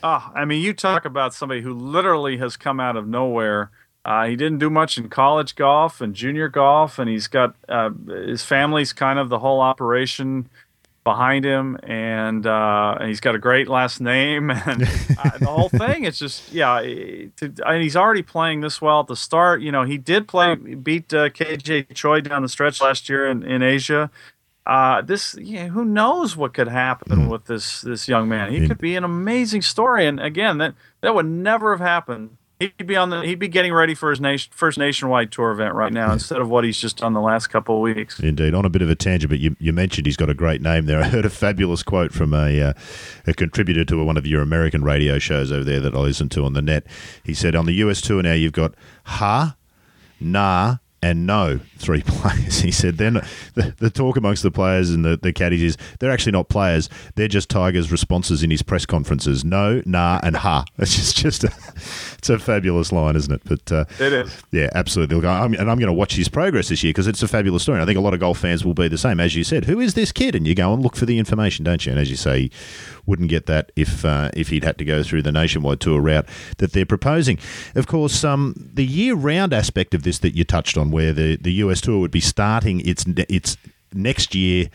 Oh, I mean, you talk about somebody who literally has come out of nowhere. Uh, he didn't do much in college golf and junior golf, and he's got uh, his family's kind of the whole operation behind him, and, uh, and he's got a great last name, and uh, the whole thing. It's just yeah, and he's already playing this well at the start. You know, he did play beat uh, KJ Choi down the stretch last year in, in Asia uh, this yeah, who knows what could happen mm. with this this young man? He could be an amazing story, and again, that that would never have happened. He'd be on the he'd be getting ready for his nation, first nationwide tour event right now instead of what he's just done the last couple of weeks.
Indeed, on a bit of a tangent, but you, you mentioned he's got a great name there. I heard a fabulous quote from a uh, a contributor to one of your American radio shows over there that I listen to on the net. He said on the US tour now you've got Huh, Na, and no three players. He said then the, the talk amongst the players and the, the caddies is they're actually not players. They're just Tiger's responses in his press conferences. No, nah, and ha. It's just just a, it's a fabulous line, isn't it? But uh,
it is.
Yeah, absolutely. Look, I'm, and I'm going to watch his progress this year because it's a fabulous story. And I think a lot of golf fans will be the same. As you said, who is this kid? And you go and look for the information, don't you? And as you say, wouldn't get that if uh, if he'd had to go through the nationwide tour route that they're proposing. Of course, um, the year-round aspect of this that you touched on, where the, the US tour would be starting its its next year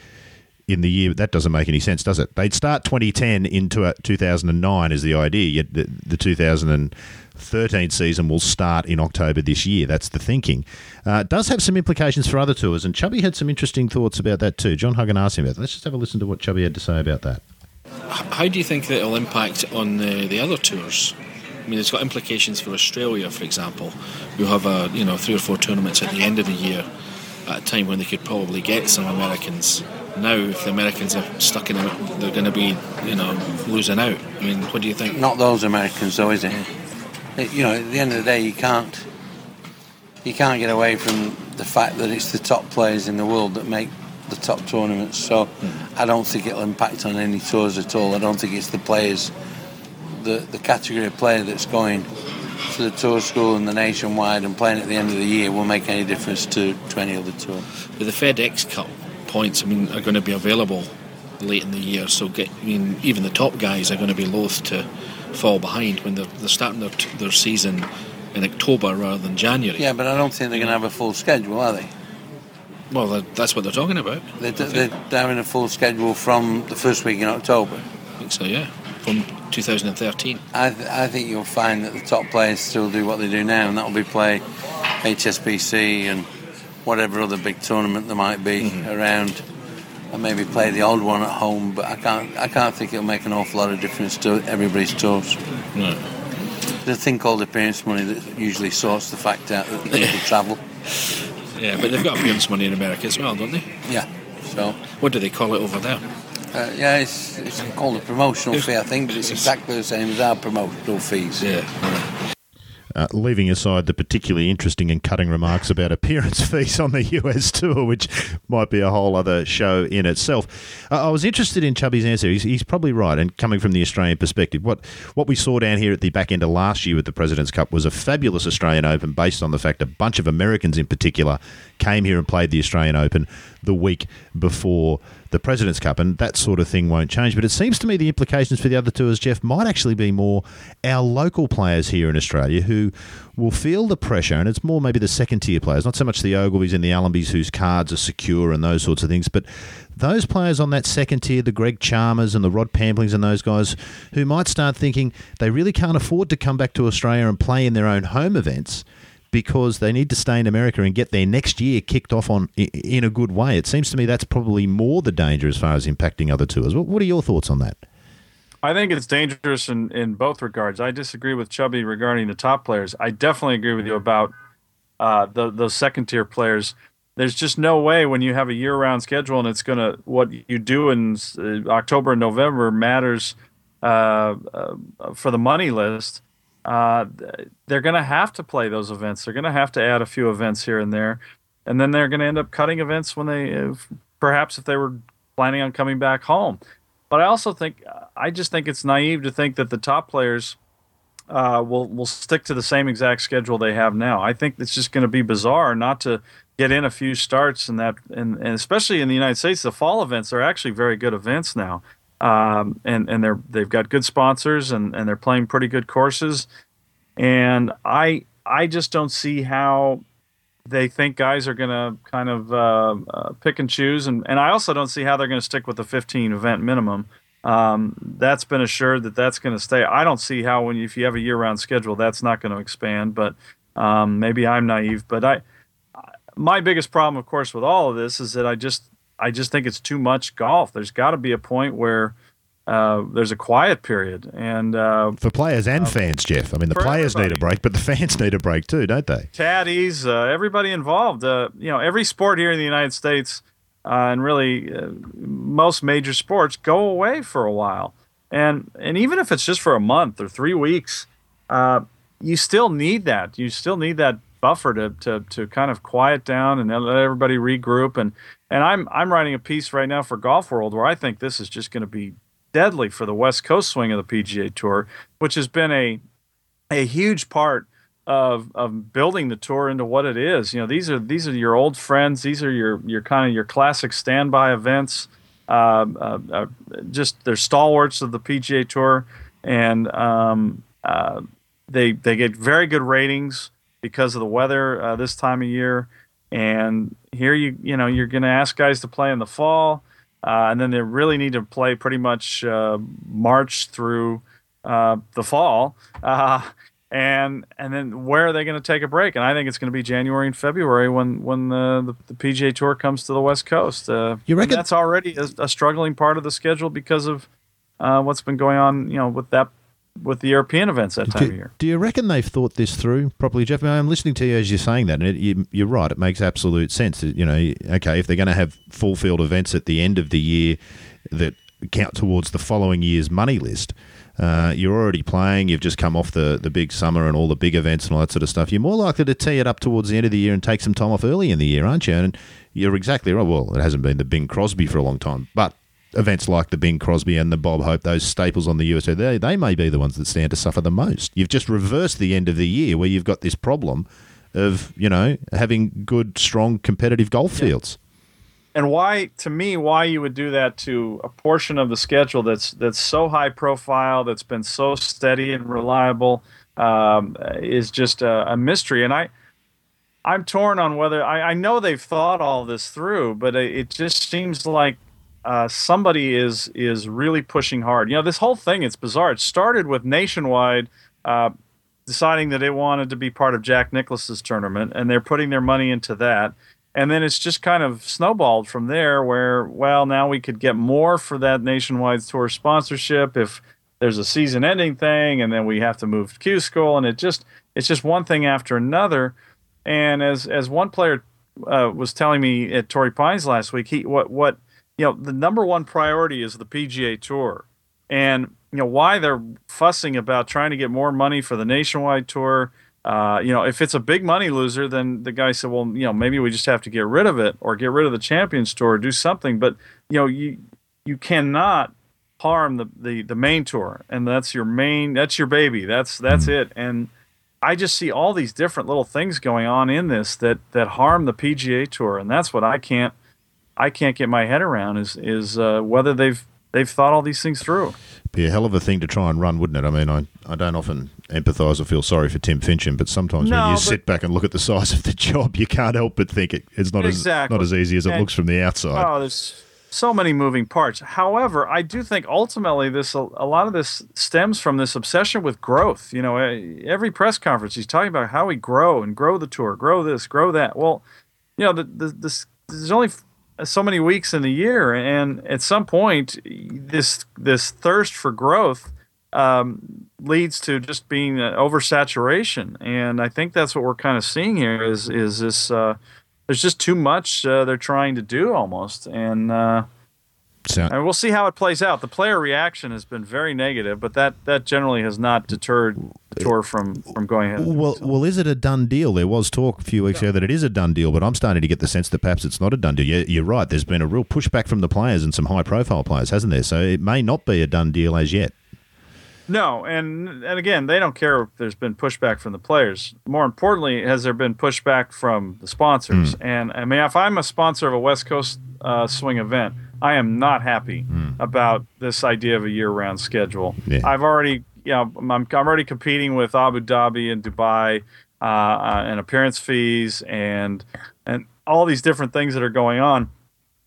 in the year that doesn't make any sense, does it? They'd start 2010 into 2009 is the idea. Yet the, the 2013 season will start in October this year. That's the thinking. Uh, it does have some implications for other tours, and Chubby had some interesting thoughts about that too. John Huggan asked him about that. Let's just have a listen to what Chubby had to say about that.
How do you think that it'll impact on the, the other tours? I mean, it's got implications for Australia, for example. We'll have a, you know three or four tournaments at the end of the year. at a time when they could probably get some Americans. Now, if the Americans are stuck in it, they're going to be, you know, losing out. I mean, what do you think?
Not those Americans, though, is it? it? You know, at the end of the day, you can't you can't get away from the fact that it's the top players in the world that make the top tournaments. So mm. I don't think it'll impact on any tours at all. I don't think it's the players, the the category of player that's going to the tour school and the nationwide and playing at the end of the year will make any difference to, to any other tour.
But the FedEx Cup points, I mean, are going to be available late in the year. So get, I mean, even the top guys are going to be loath to fall behind when they're, they're starting their, their season in October rather than January.
Yeah, but I don't think they're going to have a full schedule, are they?
Well, that's what they're talking about.
They're, they're having a full schedule from the first week in October.
I think so, yeah, from 2013.
I, th- I think you'll find that the top players still do what they do now, and that will be play HSBC and whatever other big tournament there might be mm-hmm. around, and maybe play the old one at home. But I can't, I can't think it'll make an awful lot of difference to everybody's tours.
No.
There's a thing called appearance money that usually sorts the fact out that people travel.
Yeah, but they've got appearance money in America as well, don't they?
Yeah. So.
What do they call it over there?
Uh, yeah, it's, it's called a promotional fee, I think, but it's exactly the same as our promotional fees.
Yeah.
Uh, leaving aside the particularly interesting and cutting remarks about appearance fees on the US tour, which might be a whole other show in itself. Uh, I was interested in Chubby's answer. He's, he's, probably right, and coming from the Australian perspective, what what we saw down here at the back end of last year with the President's Cup was a fabulous Australian Open, based on the fact a bunch of Americans in particular came here and played the Australian Open the week before the President's Cup, and that sort of thing won't change. But it seems to me the implications for the other tours, Geoff, might actually be more our local players here in Australia who will feel the pressure, and it's more maybe the second tier players, not so much the Ogilvies and the Allenbys whose cards are secure and those sorts of things, but those players on that second tier, the Greg Chalmers and the Rod Pamplings and those guys, who might start thinking they really can't afford to come back to Australia and play in their own home events because they need to stay in America and get their next year kicked off on in a good way. It seems to me that's probably more the danger as far as impacting other tours. What are your thoughts on that?
I think it's dangerous in, in both regards. I disagree with Chubby regarding the top players. I definitely agree with you about uh, the those second tier players. There's just no way when you have a year round schedule and it's gonna what you do in uh, October and November matters uh, uh for the money list uh, they're going to have to play those events. They're going to have to add a few events here and there, and then they're going to end up cutting events when they, if, perhaps if they were planning on coming back home. But I also think, I just think it's naive to think that the top players uh, will will stick to the same exact schedule they have now. I think it's just going to be bizarre not to get in a few starts and that, and, and especially in the United States, the fall events are actually very good events now um, and and they're they've got good sponsors and and they're playing pretty good courses, and I I just don't see how they think guys are going to kind of uh, uh, pick and choose, and and I also don't see how they're going to stick with the 15 event minimum. Um, that's been assured that that's going to stay. I don't see how when you, if you have a year round schedule, that's not going to expand. But um, maybe I'm naive. But I, my biggest problem, of course, with all of this is that I just I just think it's too much golf. There's got to be a point where uh, there's a quiet period, and uh,
for players and uh, fans, Geoff. I mean, the players everybody. need a break, but the fans need a break too, don't they?
Caddies, uh, everybody involved. Uh, you know, every sport here in the United States, uh, and really most major sports, go away for a while, and and even if it's just for a month or three weeks, you still need that. You still need that buffer to, to to kind of quiet down and let everybody regroup and and I'm I'm writing a piece right now for Golf World where I think this is just going to be deadly for the West Coast swing of the PGA Tour, which has been a a huge part of of building the tour into what it is. You know, these are these are your old friends. These are your your kind of your classic standby events. Uh, uh, uh, just they're stalwarts of the PGA Tour, and um, uh, they they get very good ratings because of the weather uh, this time of year. And here you you know you're going to ask guys to play in the fall, uh, and then they really need to play pretty much uh, March through uh, the fall. Uh, and and then where are they going to take a break? And I think it's going to be January and February when when the, the, the PGA Tour comes to the West Coast. Uh,
you reckon
that's already a, a, struggling part of the schedule because of uh, what's been going on, you know, with that with the European events that time
do,
of year.
Do you reckon they've thought this through properly, Geoff? I am listening to you as you're saying that, and it, you, you're right. It makes absolute sense. You know, okay, if they're going to have full field events at the end of the year that count towards the following year's money list. Uh, you're already playing, you've just come off the, the big summer and all the big events and all that sort of stuff. You're more likely to tee it up towards the end of the year and take some time off early in the year, aren't you? And you're exactly right. Well, it hasn't been the Bing Crosby for a long time, but events like the Bing Crosby and the Bob Hope, those staples on the USA, they, they may be the ones that stand to suffer the most. You've just reversed the end of the year where you've got this problem of, you know, having good, strong, competitive golf yeah. fields.
And why, to me, why you would do that to a portion of the schedule that's that's so high profile, that's been so steady and reliable, um, is just a, a mystery. And I, I'm torn on whether I, I, know they've thought all this through, but it just seems like uh, somebody is is really pushing hard. You know, this whole thing it's bizarre. It started with Nationwide uh, deciding that it wanted to be part of Jack Nicklaus's tournament, and they're putting their money into that. And then it's just kind of snowballed from there. Where well, now we could get more for that Nationwide tour sponsorship if there's a season-ending thing, and then we have to move to Q School, and it just it's just one thing after another. And as as one player uh, was telling me at Torrey Pines last week, he what what you know, the number one priority is the PGA Tour. And, you know, why they're fussing about trying to get more money for the nationwide tour. Uh, you know, if it's a big money loser, then the guy said, well, you know, maybe we just have to get rid of it or get rid of the Champions Tour or do something. But, you know, you you cannot harm the, the, the main tour. And that's your main, that's your baby. That's, that's mm. it. And I just see all these different little things going on in this that, that harm the PGA Tour. And that's what I can't – I can't get my head around is is uh, whether they've they've thought all these things through.
Be a hell of a thing to try and run, wouldn't it? I mean, I, I don't often empathise or feel sorry for Tim Finchem, but sometimes no, when you sit back and look at the size of the job, you can't help but think it, it's not exactly. as not as easy as it and, looks from the outside.
Oh, there's so many moving parts. However, I do think ultimately this a, a lot of this stems from this obsession with growth. You know, every press conference he's talking about how we grow and grow the tour, grow this, grow that. Well, you know, the, the, this, there's only so many weeks in the year, and at some point, this this thirst for growth um, leads to just being oversaturation, and I think that's what we're kind of seeing here. Is is this? Uh, there's just too much uh, they're trying to do almost, and uh, so, and we'll see how it plays out. The player reaction has been very negative, but that, that generally has not deterred the tour from, from going ahead.
Well, so. well, is it a done deal? There was talk a few weeks yeah. ago that it is a done deal, but I'm starting to get the sense that perhaps it's not a done deal. You're right. There's been a real pushback from the players and some high profile players, hasn't there? So it may not be a done deal as yet.
No, and and again, they don't care if there's been pushback from the players. More importantly, has there been pushback from the sponsors? Mm. And I mean, if I'm a sponsor of a West Coast uh, swing event, I am not happy mm. about this idea of a year-round schedule. Yeah. I've already, you know, I'm, I'm already competing with Abu Dhabi and Dubai, uh, uh, and appearance fees and and all these different things that are going on.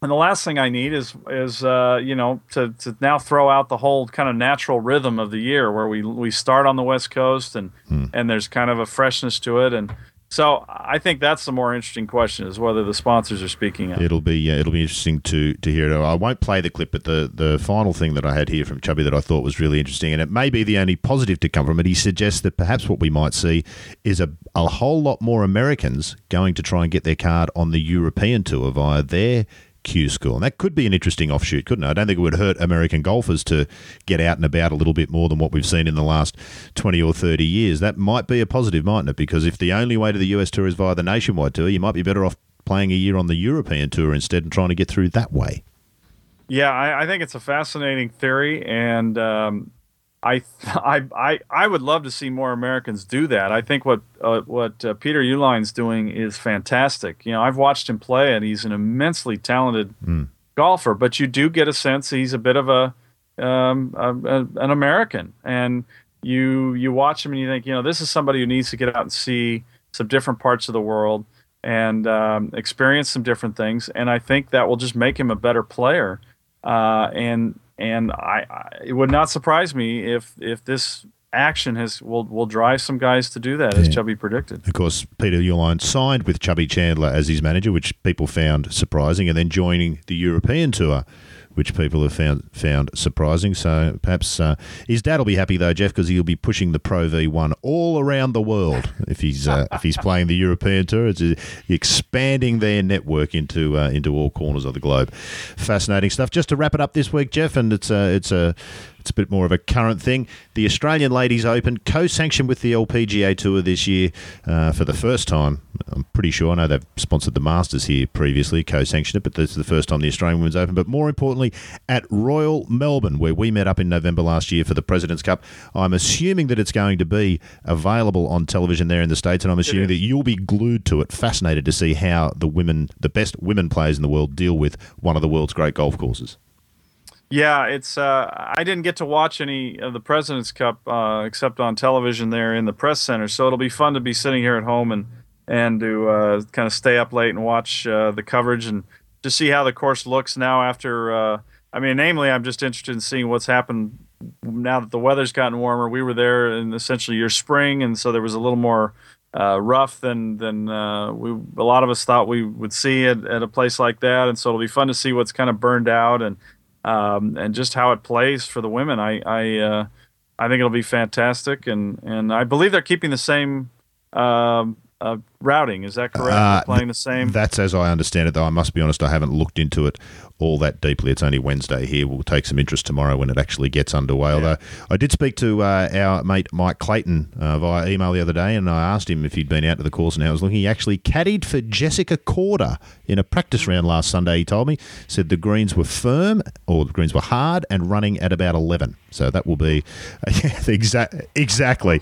And the last thing I need is is uh, you know to, to now throw out the whole kind of natural rhythm of the year where we we start on the West Coast and mm. and there's kind of a freshness to it and so I think that's the more interesting question: is whether the sponsors are speaking up.
It'll be yeah, it'll be interesting to to hear it. I won't play the clip, but the the final thing that I had here from Chubby that I thought was really interesting, and it may be the only positive to come from it. He suggests that perhaps what we might see is a a whole lot more Americans going to try and get their card on the European tour via their Q School. And that could be an interesting offshoot, couldn't it? I don't think it would hurt American golfers to get out and about a little bit more than what we've seen in the last 20 or 30 years. That might be a positive, mightn't it? Because if the only way to the US Tour is via the nationwide tour, you might be better off playing a year on the European Tour instead and trying to get through that way.
Yeah, I, I think it's a fascinating theory. And, um, I, I, I, I would love to see more Americans do that. I think what uh, what uh, Peter Uihlein's doing is fantastic. You know, I've watched him play, and he's an immensely talented mm. golfer. But you do get a sense he's a bit of a, um, a, a, an American, and you you watch him and you think, you know, this is somebody who needs to get out and see some different parts of the world and um, experience some different things. And I think that will just make him a better player. Uh, and and I, I, it would not surprise me if if this action has will will drive some guys to do that, as Chubby predicted.
Of course, Peter Uihlein signed with Chubby Chandler as his manager, which people found surprising, and then joining the European tour which people have found found surprising. So perhaps uh, his dad will be happy though, Geoff, because he'll be pushing the Pro V1 all around the world if he's uh, if he's playing the European Tour. It's uh, expanding their network into uh, into all corners of the globe. Fascinating stuff. Just to wrap it up this week, Geoff, and it's a it's a it's a bit more of a current thing. The Australian Ladies Open, co sanctioned with the LPGA Tour this year uh, for the first time. I'm pretty sure. I know they've sponsored the Masters here previously, co sanctioned it, but this is the first time the Australian Women's Open. But more importantly, at Royal Melbourne, where we met up in November last year for the President's Cup. I'm assuming that it's going to be available on television there in the States, and I'm assuming that you'll be glued to it, fascinated to see how the women, the best women players in the world, deal with one of the world's great golf courses.
Yeah, it's. Uh, I didn't get to watch any of the Presidents Cup uh, except on television there in the press center, so it'll be fun to be sitting here at home and and to uh, kind of stay up late and watch uh, the coverage and to see how the course looks now after. Uh, I mean, namely, I'm just interested in seeing what's happened now that the weather's gotten warmer. We were there in essentially your spring, and so there was a little more uh, rough than than we a lot of us thought we would see at, at a place like that. And so it'll be fun to see what's kind of burned out and um, and just how it plays for the women. I I, uh, I think it'll be fantastic, and and I believe they're keeping the same. Um, uh, routing. Is that correct? Uh, playing the same.
That's as I understand it, though. I must be honest, I haven't looked into it all that deeply. It's only Wednesday here. We'll take some interest tomorrow when it actually gets underway. Yeah. Although I did speak to uh, our mate Mike Clayton uh, via email the other day, and I asked him if he'd been out to the course and how was looking. He actually caddied for Jessica Korda in a practice round last Sunday. He told me said the greens were firm or the greens were hard and running at about eleven. So that will be yeah, exactly exactly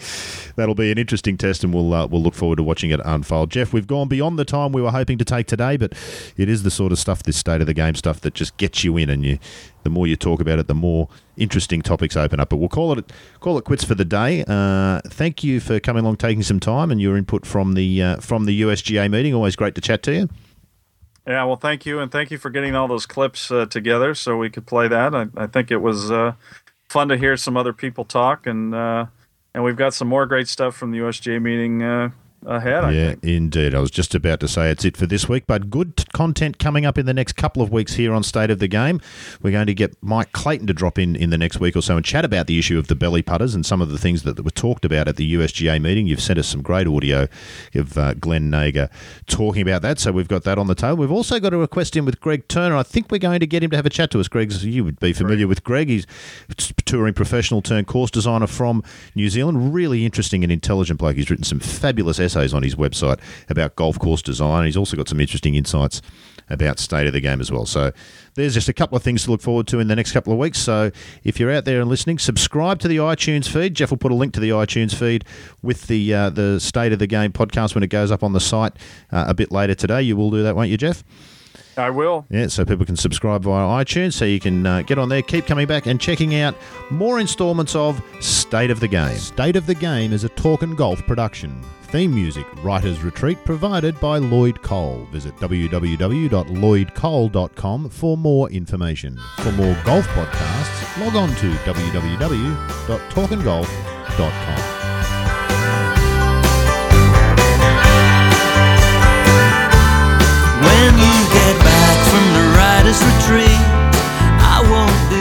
that'll be an interesting test, and we'll uh, we'll look forward to watching it unfold. Geoff, we've gone beyond the time we were hoping to take today, but it is the sort of stuff, this state of the game stuff, that just gets you in, and you the more you talk about it, the more interesting topics open up. But we'll call it call it quits for the day. Uh, thank you for coming along, taking some time, and your input from the uh, from the USGA meeting. Always great to chat to you.
Yeah, well, thank you, and thank you for getting all those clips uh, together so we could play that. I, I think it was uh, fun to hear some other people talk, and uh, and we've got some more great stuff from the USGA meeting uh, ahead. I
yeah,
think.
indeed. I was just about to say it's it for this week, but good t- content coming up in the next couple of weeks here on State of the Game. We're going to get Mike Clayton to drop in in the next week or so and chat about the issue of the belly putters and some of the things that, that were talked about at the USGA meeting. You've sent us some great audio of uh, Glen Nager talking about that, so we've got that on the table. We've also got a request in with Greg Turner. I think we're going to get him to have a chat to us. Greg, you would be familiar with Greg. He's touring professional turned course designer from New Zealand. Really interesting and intelligent bloke. He's written some fabulous essays on his website about golf course design. He's also got some interesting insights about state of the game as well. So there's just a couple of things to look forward to in the next couple of weeks. So if you're out there and listening, subscribe to the iTunes feed. Geoff will put a link to the iTunes feed with the uh, the state of the game podcast when it goes up on the site uh, a bit later today. You will do that, won't you, Geoff?
I will.
Yeah, so people can subscribe via iTunes, so you can uh, get on there, keep coming back, and checking out more installments of State of the Game. State of the Game is a talk and golf production. Theme music, Writer's Retreat, provided by Lloyd Cole. Visit www.lloydcole.com for more information. For more golf podcasts, log on to www.talkandgolf.com. When you get back from the writer's retreat, I won't be